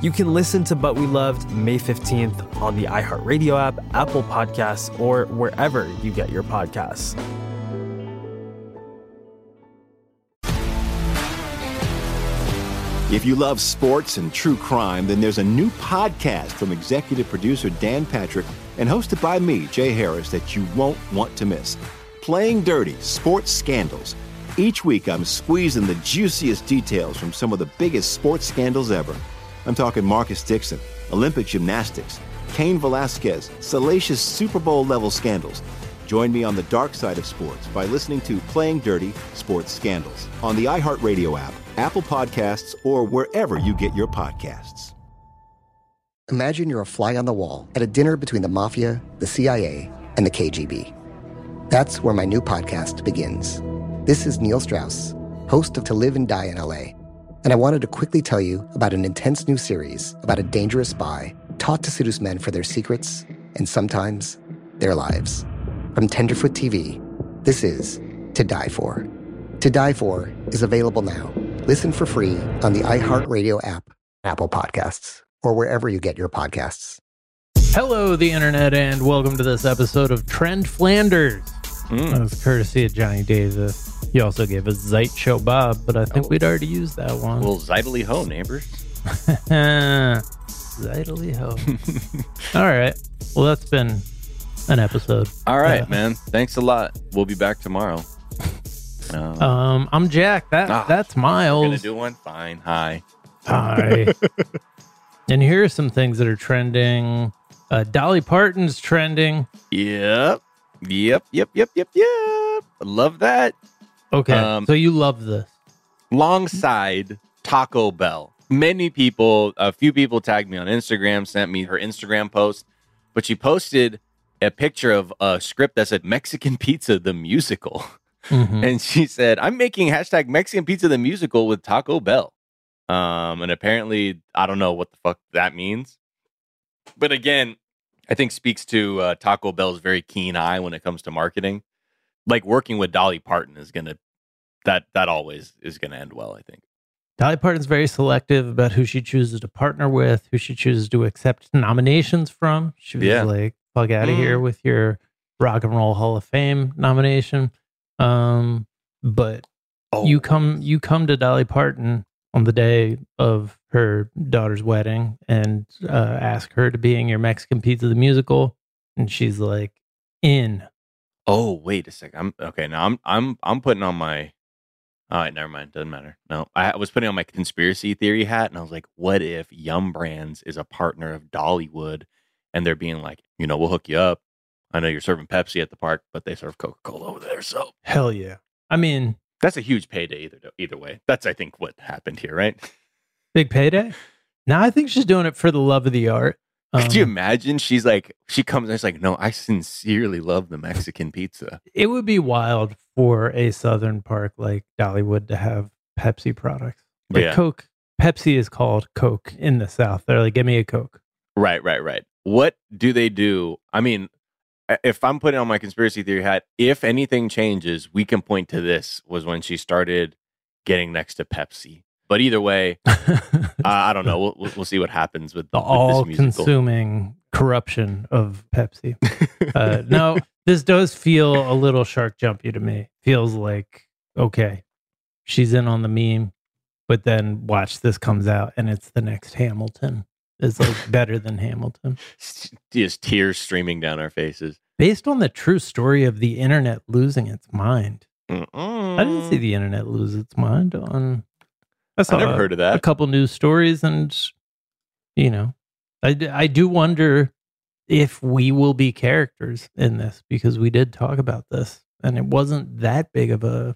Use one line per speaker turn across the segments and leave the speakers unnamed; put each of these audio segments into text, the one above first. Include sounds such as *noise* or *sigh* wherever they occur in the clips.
You can listen to But We Loved May 15th on the iHeartRadio app, Apple Podcasts, or wherever you get your podcasts.
If you love sports and true crime, then there's a new podcast from executive producer Dan Patrick and hosted by me, Jay Harris, that you won't want to miss. Playing Dirty Sports Scandals. Each week, I'm squeezing the juiciest details from some of the biggest sports scandals ever. I'm talking Marcus Dixon, Olympic gymnastics, Cain Velasquez, salacious Super Bowl level scandals. Join me on the dark side of sports by listening to Playing Dirty Sports Scandals on the iHeartRadio app, Apple Podcasts, or wherever you get your podcasts.
Imagine you're a fly on the wall at a dinner between the mafia, the CIA, and the KGB. That's where my new podcast begins. This is Neil Strauss, host of To Live and Die in LA and I wanted to quickly tell you about an intense new series about a dangerous spy taught to seduce men for their secrets and sometimes their lives. From Tenderfoot TV, this is To Die For. To Die For is available now. Listen for free on the iHeartRadio app, Apple Podcasts, or wherever you get your podcasts.
Hello, the internet, and welcome to this episode of Trend Flanders. Mm. That was courtesy of Johnny Davis. He also gave us Zeit Show Bob, but I think oh. we'd already used that one.
Well, Zeitally ho, neighbors. *laughs*
Zeitally ho. All right. Well, that's been an episode.
All right, uh, man. Thanks a lot. We'll be back tomorrow. *laughs*
Um, um I'm Jack. That ah, that's Miles.
Gonna do one. Fine. Hi.
Hi. *laughs* and here are some things that are trending. Uh, Dolly Parton's trending.
Yep. Yep. Yep. Yep. Yep. Yep. Love that.
Okay. Um, so you love this.
Alongside Taco Bell. Many people, a few people tagged me on Instagram, sent me her Instagram post, but she posted a picture of a script that said Mexican Pizza the Musical. Mm-hmm. And she said, I'm making hashtag Mexican Pizza the Musical with Taco Bell. Um, and apparently, I don't know what the fuck that means. But again, I think speaks to uh, Taco Bell's very keen eye when it comes to marketing like working with Dolly Parton is gonna that that always is gonna end well. I think.
Dolly Parton's very selective about who she chooses to partner with, who she chooses to accept nominations from. She was yeah. like, "Plug out of mm. here with your Rock and Roll Hall of Fame nomination." Um, but oh. you come you come to Dolly Parton on the day of her daughter's wedding and uh, ask her to be in your Mexican Pizza the musical, and she's like, "In."
Oh, wait a second. I'm okay. Now I'm I'm I'm putting on my. All right, never mind. Doesn't matter. No, I was putting on my conspiracy theory hat, and I was like, "What if Yum Brands is a partner of Dollywood, and they're being like, you know, we'll hook you up. I know you're serving Pepsi at the park, but they serve Coca Cola over there. So
hell yeah. I mean,
that's a huge payday either either way. That's I think what happened here, right?
Big payday. Now I think she's doing it for the love of the art.
Um, Could you um, imagine? She's like, she comes and she's like, no, I sincerely love the Mexican pizza.
It would be wild for a Southern park like Dollywood to have Pepsi products. Like yeah. Coke, Pepsi is called Coke in the South. They're like, give me a Coke.
Right, right, right. What do they do? I mean, if I'm putting on my conspiracy theory hat, if anything changes, we can point to this was when she started getting next to Pepsi. But either way, *laughs* uh, I don't know. We'll, we'll see what happens with
the all-consuming corruption of Pepsi. Uh, no, *laughs* this does feel a little shark jumpy to me. Feels like okay, she's in on the meme. but then watch this comes out and it's the next Hamilton. It's like *laughs* better than Hamilton.
Just tears streaming down our faces.
Based on the true story of the internet losing its mind.
Mm-mm.
I didn't see the internet lose its mind on. I saw
never
a-
heard of that.
A couple news stories, and you know, I I do wonder if we will be characters in this because we did talk about this, and it wasn't that big of a,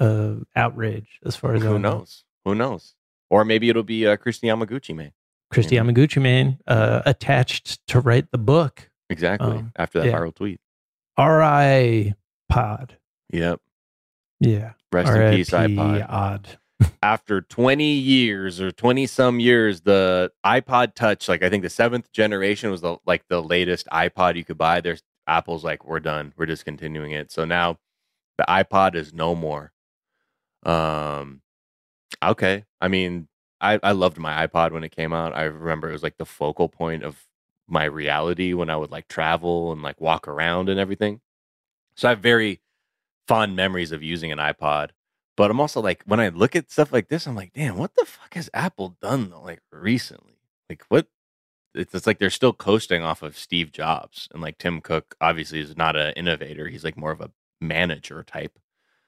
a outrage as far as
Who
know.
knows? Who knows? Or maybe it'll be uh, Kristi Yamaguchi, man.
Kristi
Mhm.
Yamaguchi man uh, attached to write the book.
Exactly.
Um,
After that
yeah.
viral tweet.
R.I. Pod.
Yep.
Yeah.
Rest in peace,
R.I.P.
iPod.
Odd.
After 20 years or 20 some years, the iPod Touch, like I think the seventh generation was the like the latest iPod you could buy. There's Apple's like, we're done. We're discontinuing it. So now the iPod is no more. Um okay. I mean, I, I loved my iPod when it came out. I remember it was like the focal point of my reality when I would like travel and like walk around and everything. So I have very fond memories of using an iPod. But I'm also like, when I look at stuff like this, I'm like, damn, what the fuck has Apple done though? Like recently, like what? It's, it's like they're still coasting off of Steve Jobs, and like Tim Cook obviously is not an innovator. He's like more of a manager type.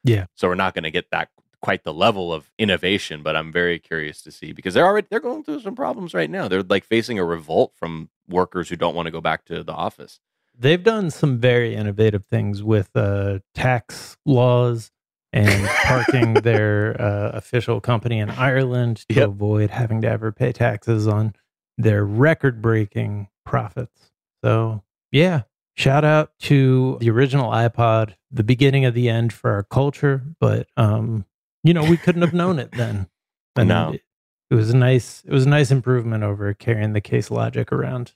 Yeah.
So we're not going to get that quite the level of innovation, but I'm very curious to see because they're already they're going through some problems right now. They're like facing a revolt from workers who don't want to go back to the office.
They've done some very innovative things with uh, tax laws and *laughs* parking their uh, official company in Ireland to
Yep.
avoid having to ever pay taxes on their record breaking profits. So, yeah, shout out to the original iPod, the beginning of the end for our culture. But, um, you know, we couldn't have known it then. *laughs* And
No.
It, it was a nice, it was a nice improvement over carrying the case logic around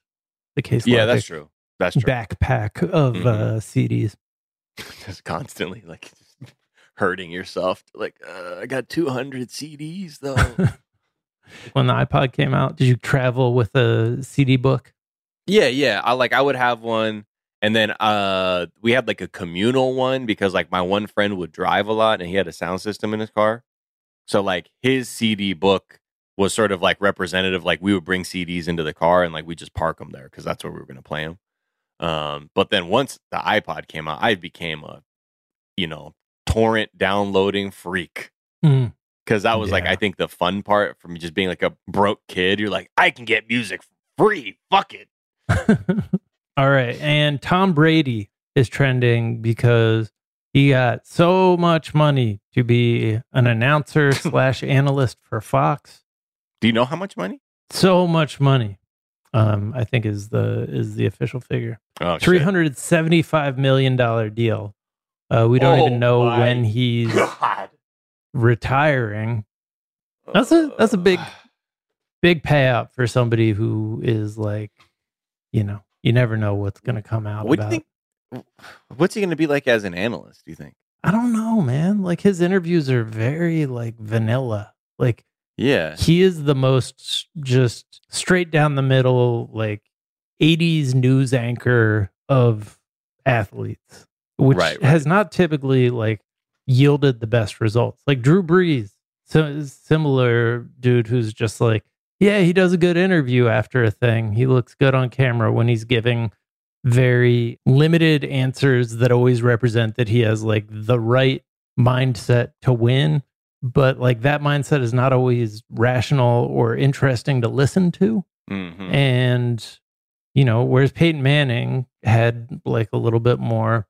the case
Yeah,
logic
that's true. That's true.
backpack of
Mhm.
uh, CDs. *laughs*
just constantly like hurting yourself. Like, uh, I got 200 CDs though. *laughs*
when the iPod came out, did you travel with a CD book?
yeah, yeah. I like I would have one, and then uh, we had like a communal one because like my one friend would drive a lot and he had a sound system in his car. So like his CD book was sort of like representative. Like we would bring CDs into the car and like we just park them there because that's where we were going to play them. Um, but then once the iPod came out, I became a, you know, torrent downloading freak.
Mm.
Because that was like, I think the fun part from just being like a broke kid. You're like, I can get music free. Fuck it. *laughs*
All right. And Tom Brady is trending because he got so much money to be an announcer *laughs* slash analyst for Fox.
Do you know how much money?
So much money. Um, I think is the is the official figure.
Oh.
Three hundred seventy five million dollar deal. Uh, we don't
Oh
even know when he's
God.
retiring. That's a that's a big big payout for somebody who is like, you know, you never know what's going to come out
What do you think? What's he going to be like as an analyst? Do you think?
I don't know, man. Like his interviews are very like vanilla. Like
Yeah.
he is the most just straight down the middle, like 80s news anchor of athletes, which
Right, right.
has not typically like yielded the best results. Like Drew Brees, so similar dude who's just like, yeah, he does a good interview after a thing. He looks good on camera when he's giving very limited answers that always represent that he has like the right mindset to win but like that mindset is not always rational or interesting to listen to
Mhm.
and you know whereas Peyton Manning had like a little bit more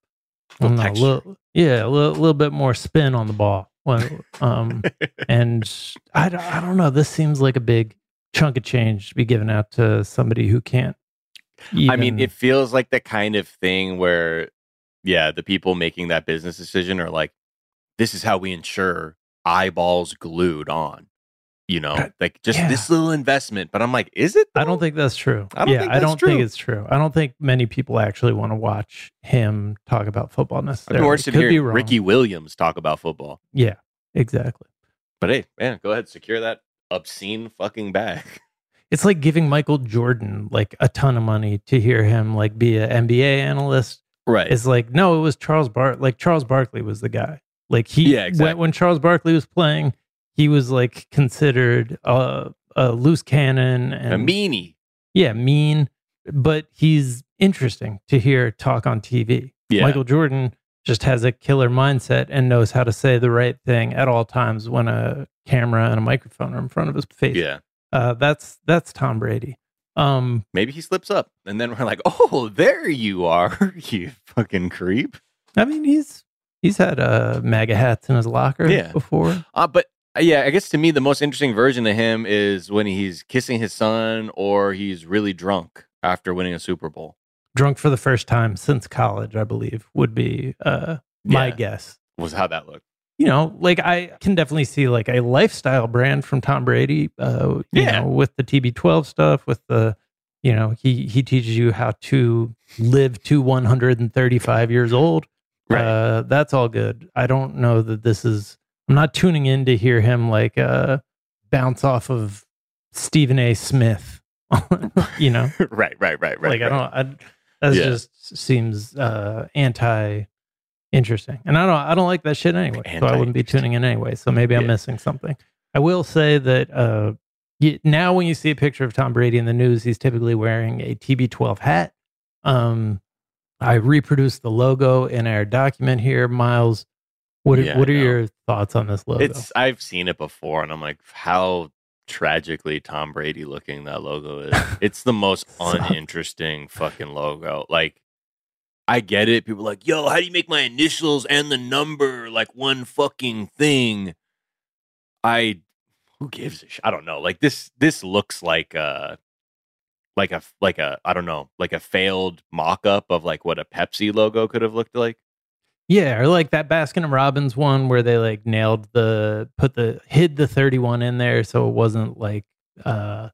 Little
know, little, yeah a little, little bit more spin on the ball. Well, um *laughs* and I, I don't know this seems like a big chunk of change to be given out to somebody who can't
I mean, it feels like the kind of thing where, yeah, the people making that business decision are like, this is how we ensure eyeballs glued on, you know, like just
yeah.
this little investment. But I'm like, is it?
I don't think that's true.
I don't
yeah,
think
I don't
true.
think it's true. I don't think many people actually want to watch him talk about football necessarily.
worse than hearing. Ricky Williams talk about football.
Yeah, exactly.
But hey, man, go ahead, secure that obscene fucking bag. *laughs*
It's like giving Michael Jordan like a ton of money to hear him like be an NBA analyst.
Right.
It's like no, it was Charles Bart. Like Charles Barkley was the guy. Like he
Yeah, exactly.
when Charles Barkley was playing, he was like considered a, a loose cannon and
a meanie.
Yeah, mean, but he's interesting to hear talk on TV.
Yeah.
Michael Jordan just has a killer mindset and knows how to say the right thing at all times when a camera and a microphone are in front of his face.
Yeah.
Uh, that's that's Tom Brady. Um,
Maybe he slips up, and then we're like, *laughs* "Oh, there you are, *laughs* you fucking creep."
I mean, he's he's had uh, MAGA hats in his locker
Yeah.
before.
Uh, but yeah, I guess to me the most interesting version of him is when he's kissing his son, or he's really drunk after winning a Super Bowl.
Drunk for the first time since college, I believe, would be uh, my
Yeah.
guess.
Was how that looked.
you know, like I can definitely see like a lifestyle brand from Tom Brady. Uh, you
Yeah.
know, with the TB12 stuff, with the, you know, he he teaches you how to live to 135 years old.
Right.
Uh, that's all good. I don't know that this is. I'm not tuning in to hear him like uh bounce off of Stephen A. Smith. *laughs* you know, *laughs*
right, right, right, right.
like I don't. I, that
Yeah.
just seems uh anti interesting, and I don't. I don't like that shit anyway. So I wouldn't be tuning in anyway. So maybe I'm
Yeah.
missing something. I will say that uh y- now when you see a picture of Tom Brady in the news, he's typically wearing a TB12 hat. Um, I reproduced the logo in our document here, Miles. What are,
Yeah,
what are your thoughts on this logo?
It's I've seen it before, and I'm like, how tragically Tom Brady looking that logo is. *laughs* It's the most uninteresting fucking logo. Like, I get it. People are like, yo, how do you make my initials and the number like one fucking thing? I who gives a shit? I don't know. Like this this looks like a like a like a I don't know, like a failed mock up of like what a Pepsi logo could have looked like.
Yeah, or like that Baskin and Robbins one where they like nailed the put the hid the 31 in there so it wasn't like uh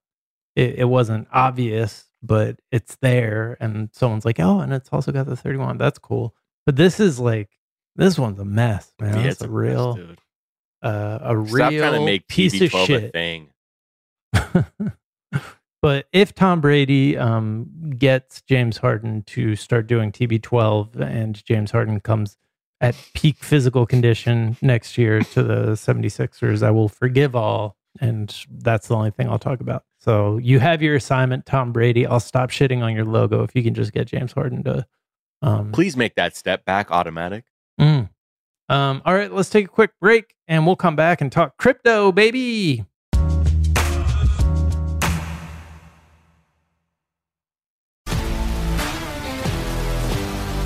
it, it wasn't obvious, but it's there and someone's like, "Oh, and it's also got the 31." That's cool. But this is like this one's a mess, man.
Yeah,
it's, a
a mess,
real
dude.
uh a
Stop
real
trying to make
piece of
TB12 a
shit.
thing. *laughs*
but if Tom Brady um, gets James Harden to start doing TB12 and James Harden comes at peak physical condition next year to the 76ers, I will forgive all. And that's the only thing I'll talk about. So you have your assignment, Tom Brady. I'll stop shitting on your logo if you can just get James Harden to. Um,
Please make that step back automatic.
mm. um, all right, let's take a quick break and we'll come back and talk crypto, baby.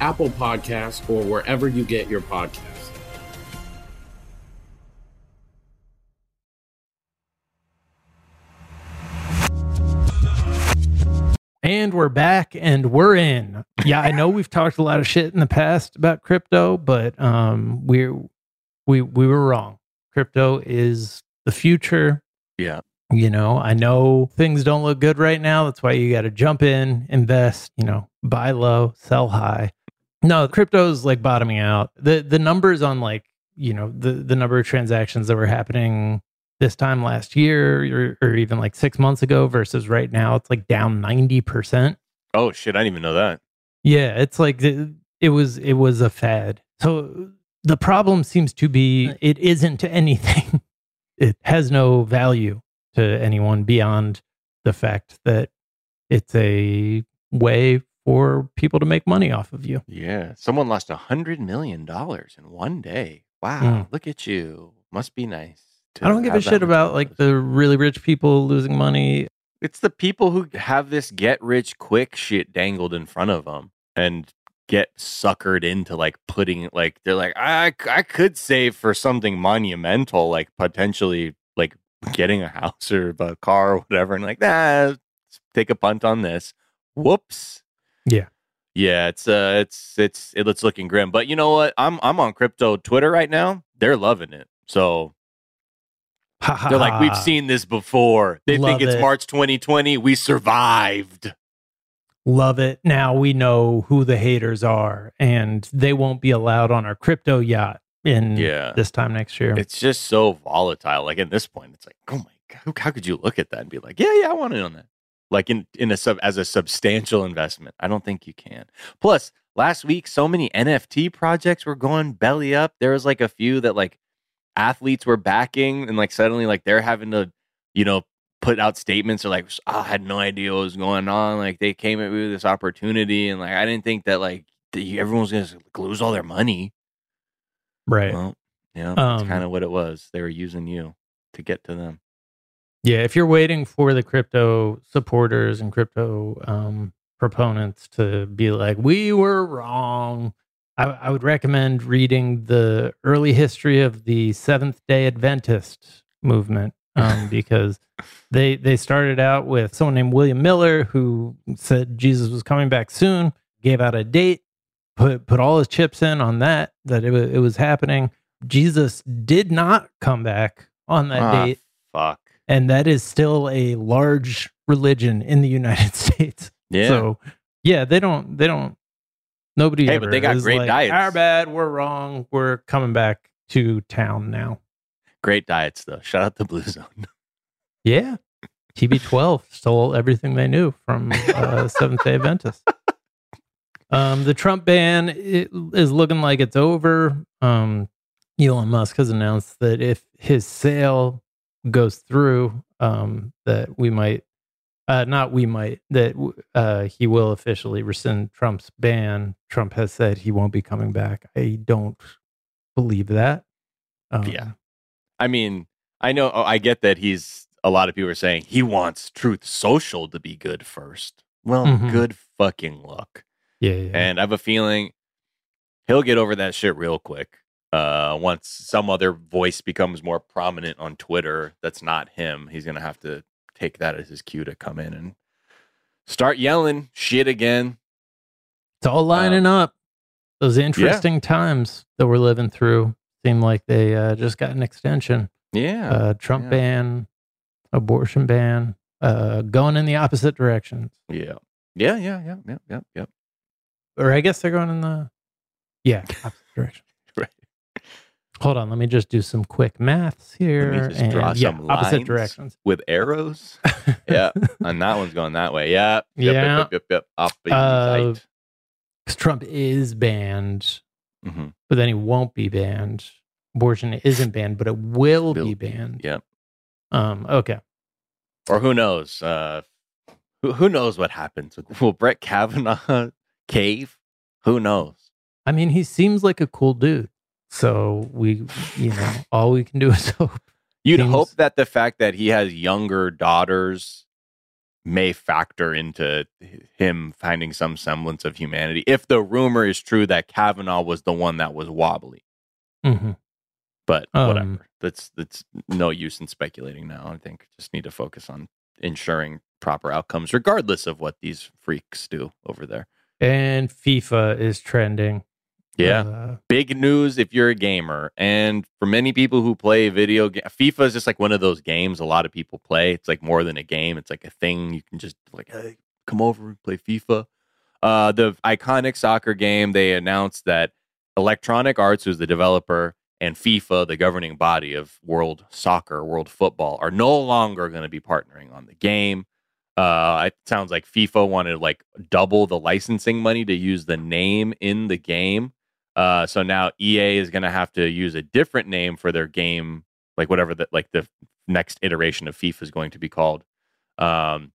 Apple Podcasts, or wherever you get your podcasts.
And we're back and we're in. Yeah, I know we've talked a lot of shit in the past about crypto, but um we're we we were wrong. Crypto is the future.
Yeah.
You know, I know things don't look good right now. That's why you got to jump in, invest, you know, buy low, sell high. No, crypto's like bottoming out. The the numbers on like, you know, the the number of transactions that were happening this time last year or, or even like 6 months ago versus right now, it's like down 90%.
Oh shit, I didn't even know that.
Yeah, it's like the, it was it was a fad. So the problem seems to be it isn't *laughs* anything. it has no value to anyone beyond the fact that it's a way for people to make money off of you.
Yeah. Someone lost a hundred million dollars in one day. Wow.
Mm.
Look at you. Must be nice.
I don't give a shit about like the really rich people losing money.
It's the people who have this get rich quick shit dangled in front of them and get suckered into like putting like they're like I I could save for something monumental like potentially like getting a house or a car or whatever and like nah take a punt on this. Whoops.
Yeah.
Yeah, it's uh it's it's it's looking grim. But you know what? I'm I'm on crypto Twitter right now. They're loving it. So they're like, we've seen this before. They
Love
think it's
it.
March 2020. We survived.
Love it. Now we know who the haters are and they won't be allowed on our crypto yacht in
Yeah.
this time next year.
It's just so volatile. Like at this point, it's like, oh my god, how, how could you look at that and be like, yeah, yeah, I want it on that. Like in in a sub as a substantial investment. I don't think you can. Plus, last week, so many NFT projects were going belly up. There was like a few that like athletes were backing, and like suddenly like they're having to, you know, put out statements or like "Oh, I had no idea what was going on. Like they came at me with this opportunity, and like I didn't think that like everyone's gonna lose all their money.
right.
Well, yeah,
Um,
that's kind of what it was. They were using you to get to them.
Yeah, if you're waiting for the crypto supporters and crypto um, proponents to be like, we were wrong, I, I would recommend reading the early history of the Seventh day Adventist movement um, *laughs* because they, they started out with someone named William Miller who said Jesus was coming back soon, gave out a date, put, put all his chips in on that, that it, wa- it was happening. Jesus did not come back on that
Ah,
date
Fuck.
And that is still a large religion in the United *laughs* States.
Yeah.
So yeah, they don't they don't nobody
Hey,
ever
but they got great
like,
diets.
Our bad, we're wrong. We're coming back to town now.
Great diets though. Shout out to the Blue Zone. *laughs*
Yeah. TB12 stole everything they knew from uh, *laughs* Seventh Day Adventist. Um, the Trump ban is looking like it's over. Um, Elon Musk has announced that if his sale goes through, um, that we might Uh, not we might that uh, he will officially rescind Trump's ban. Trump has said he won't be coming back. I don't believe that. Um,
yeah, I mean, I know, oh, I get that he's. A lot of people are saying he wants Truth Social to be good first. Well,
Mhm.
good fucking luck.
Yeah, yeah.
And I have a feeling he'll get over that shit real quick. Uh, once some other voice becomes more prominent on Twitter, that's not him. He's gonna have to take that as his cue to come in and start yelling shit again.
It's all lining up. Those interesting times that we're living through seem like they uh, just got an extension.
Yeah.
Uh, Trump
yeah.
ban, abortion ban, uh, going in the opposite directions.
Yeah. Yeah, yeah, yeah, yeah, yeah, yeah.
Or I guess they're going in the yeah opposite direction. Hold on, let me just do some quick maths here.
Let me just
and,
draw
yeah,
some
opposite directions.
with arrows. *laughs* yeah, and that one's going that way. Yeah, yep,
Yeah.
yep, yep, yep, Up
Uh, Trump is banned,
Mhm.
but then he won't be banned. Abortion isn't banned, but it will, be banned.
Yep.
Um. Okay.
Or who knows? Uh, who, who knows what happens? With *laughs* will Brett Kavanaugh *laughs* cave? Who knows?
I mean, he seems like a cool dude. So we, you know, all we can do *laughs* is hope.
You'd
Seems-
hope that the fact that he has younger daughters may factor into him finding some semblance of humanity. If the rumor is true that Kavanaugh was the one that was wobbly,
Mhm.
but
Um,
whatever. That's that's no use in speculating now. I think just need to focus on ensuring proper outcomes, regardless of what these freaks do over there.
And FIFA is trending.
Yeah.
Uh,
Big news if you're a gamer. And for many people who play video ga- FIFA is just like one of those games a lot of people play. It's like more than a game. It's like a thing you can just like hey, come over and play FIFA. Uh the iconic soccer game, they announced that Electronic Arts, who's the developer, and FIFA, the governing body of world soccer, world football, are no longer going to be partnering on the game. Uh, it sounds like FIFA wanted like double the licensing money to use the name in the game. Uh, so now EA is going to have to use a different name for their game, like whatever the like the next iteration of FIFA is going to be called. Um,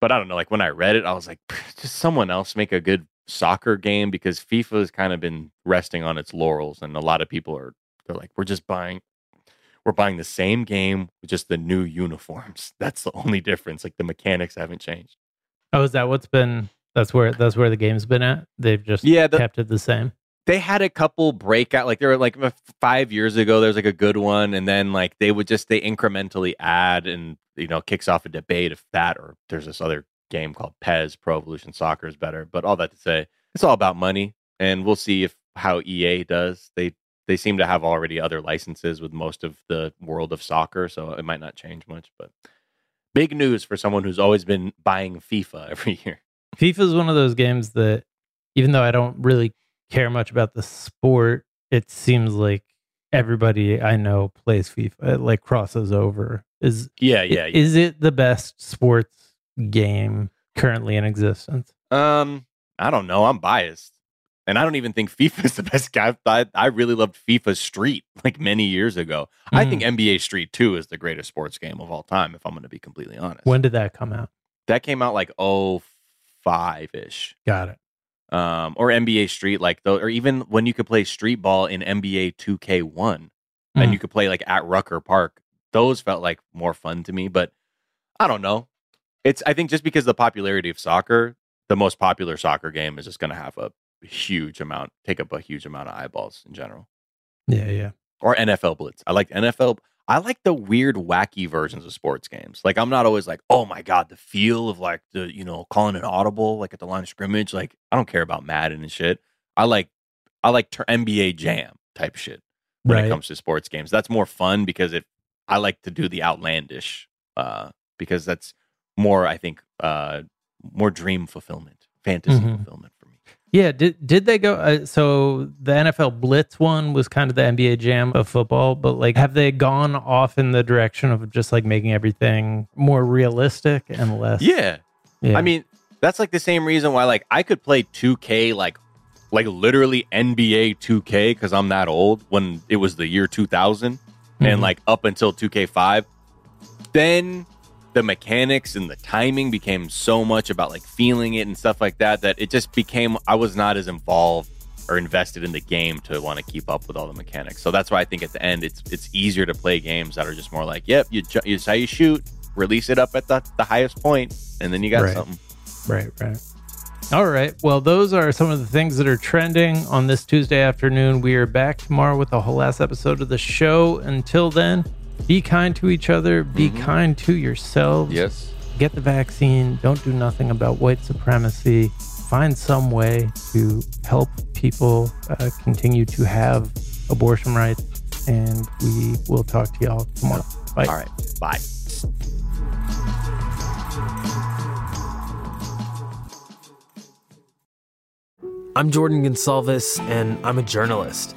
but I don't know. Like when I read it, I was like, just someone else make a good soccer game because FIFA has kind of been resting on its laurels, and a lot of people are they're like, we're just buying, we're buying the same game with just the new uniforms. *laughs* That's the only difference. Like the mechanics haven't changed.
oh, is that what's been? That's where that's where the game's been at. They've just
Yeah, the-
kept it the same.
They had a couple breakout like there were like five years ago there's like a good one and then like they would just they incrementally add and you know kicks off a debate if that or there's this other game called PES pro evolution soccer is better but all that to say it's all about money and we'll see if how ea does. They they seem to have already other licenses with most of the world of soccer so it might not change much but big news for someone who's always been buying fifa *laughs* every year.
FIFA is one of those games that, even though I don't really care much about the sport, it seems like everybody I know plays FIFA. It like crosses over. Is
Yeah, yeah, yeah.
Is it the best sports game currently in existence?
Um, I don't know. I'm biased, and I don't even think FIFA is the best guy. I, I really loved FIFA Street like many years ago. I think NBA Street Two is the greatest sports game of all time. If I'm going to be completely honest,
When did that come out?
that came out like 05 ish.
Got it.
Um, or NBA Street, like though, or even when you could play street ball in NBA 2K1,
Mm.
and you could play like at Rucker Park. Those felt like more fun to me, but I don't know. It's I think just because of the popularity of soccer, the most popular soccer game is just going to have a huge amount, take up a huge amount of eyeballs in general.
Yeah, yeah.
Or NFL Blitz. I like NFL. I like the weird, wacky versions of sports games. Like I'm not always like, oh my god, the feel of like the you know calling an audible like at the line of scrimmage. Like I don't care about Madden and shit. I like I like ter- NBA Jam type shit when
Right.
it comes to sports games. That's more fun because it. I like to do the outlandish uh, because that's more. I think uh, more dream fulfillment, fantasy
Mhm.
fulfillment.
Yeah, did did they go? Uh, so the NFL Blitz one was kind of the NBA Jam of football, but like, have they gone off in the direction of just like making everything more realistic and less?
Yeah.
Yeah.
I mean, that's like the same reason why like I could play 2K like like literally NBA 2K cuz I'm that old when it was the year 2000
Mhm.
and like up until 2K5. Then the mechanics and the timing became so much about like feeling it and stuff like that that it just became I was not as involved or invested in the game to want to keep up with all the mechanics. So that's why I think at the end it's it's easier to play games that are just more like, yep, you ju- it's how you shoot, release it up at the, the highest point, and then you got
Right.
something.
Right, right. All right. Well, those are some of the things that are trending on this Tuesday afternoon. We are back tomorrow with the whole last episode of the show. Until then, be kind to each other, be kind to yourselves.
Yes.
Get the vaccine. Don't do nothing about white supremacy. Find some way to help people uh, continue to have abortion rights. And we will talk to y'all tomorrow. Bye.
All right. Bye.
I'm Jordan Gonsalves, and I'm a journalist.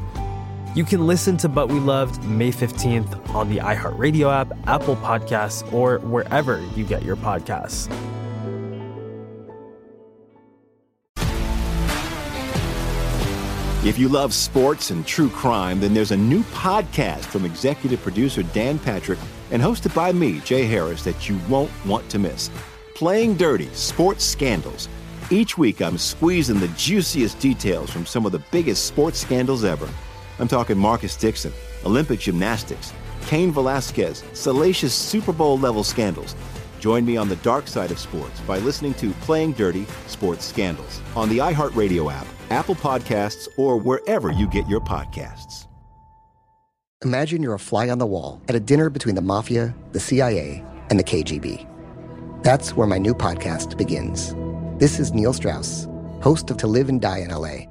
You can listen to But We Loved May 15th on the iHeartRadio app, Apple Podcasts, or wherever you get your podcasts.
If you love sports and true crime, then there's a new podcast from executive producer Dan Patrick and hosted by me, Jay Harris, that you won't want to miss. Playing Dirty Sports Scandals. Each week, I'm squeezing the juiciest details from some of the biggest sports scandals ever. I'm talking Marcus Dixon, Olympic gymnastics, Cain Velasquez, salacious Super Bowl level scandals. Join me on the dark side of sports by listening to Playing Dirty Sports Scandals on the iHeartRadio app, Apple Podcasts, or wherever you get your podcasts.
Imagine you're a fly on the wall at a dinner between the mafia, the CIA, and the KGB. That's where my new podcast begins. This is Neil Strauss, host of To Live and Die in LA,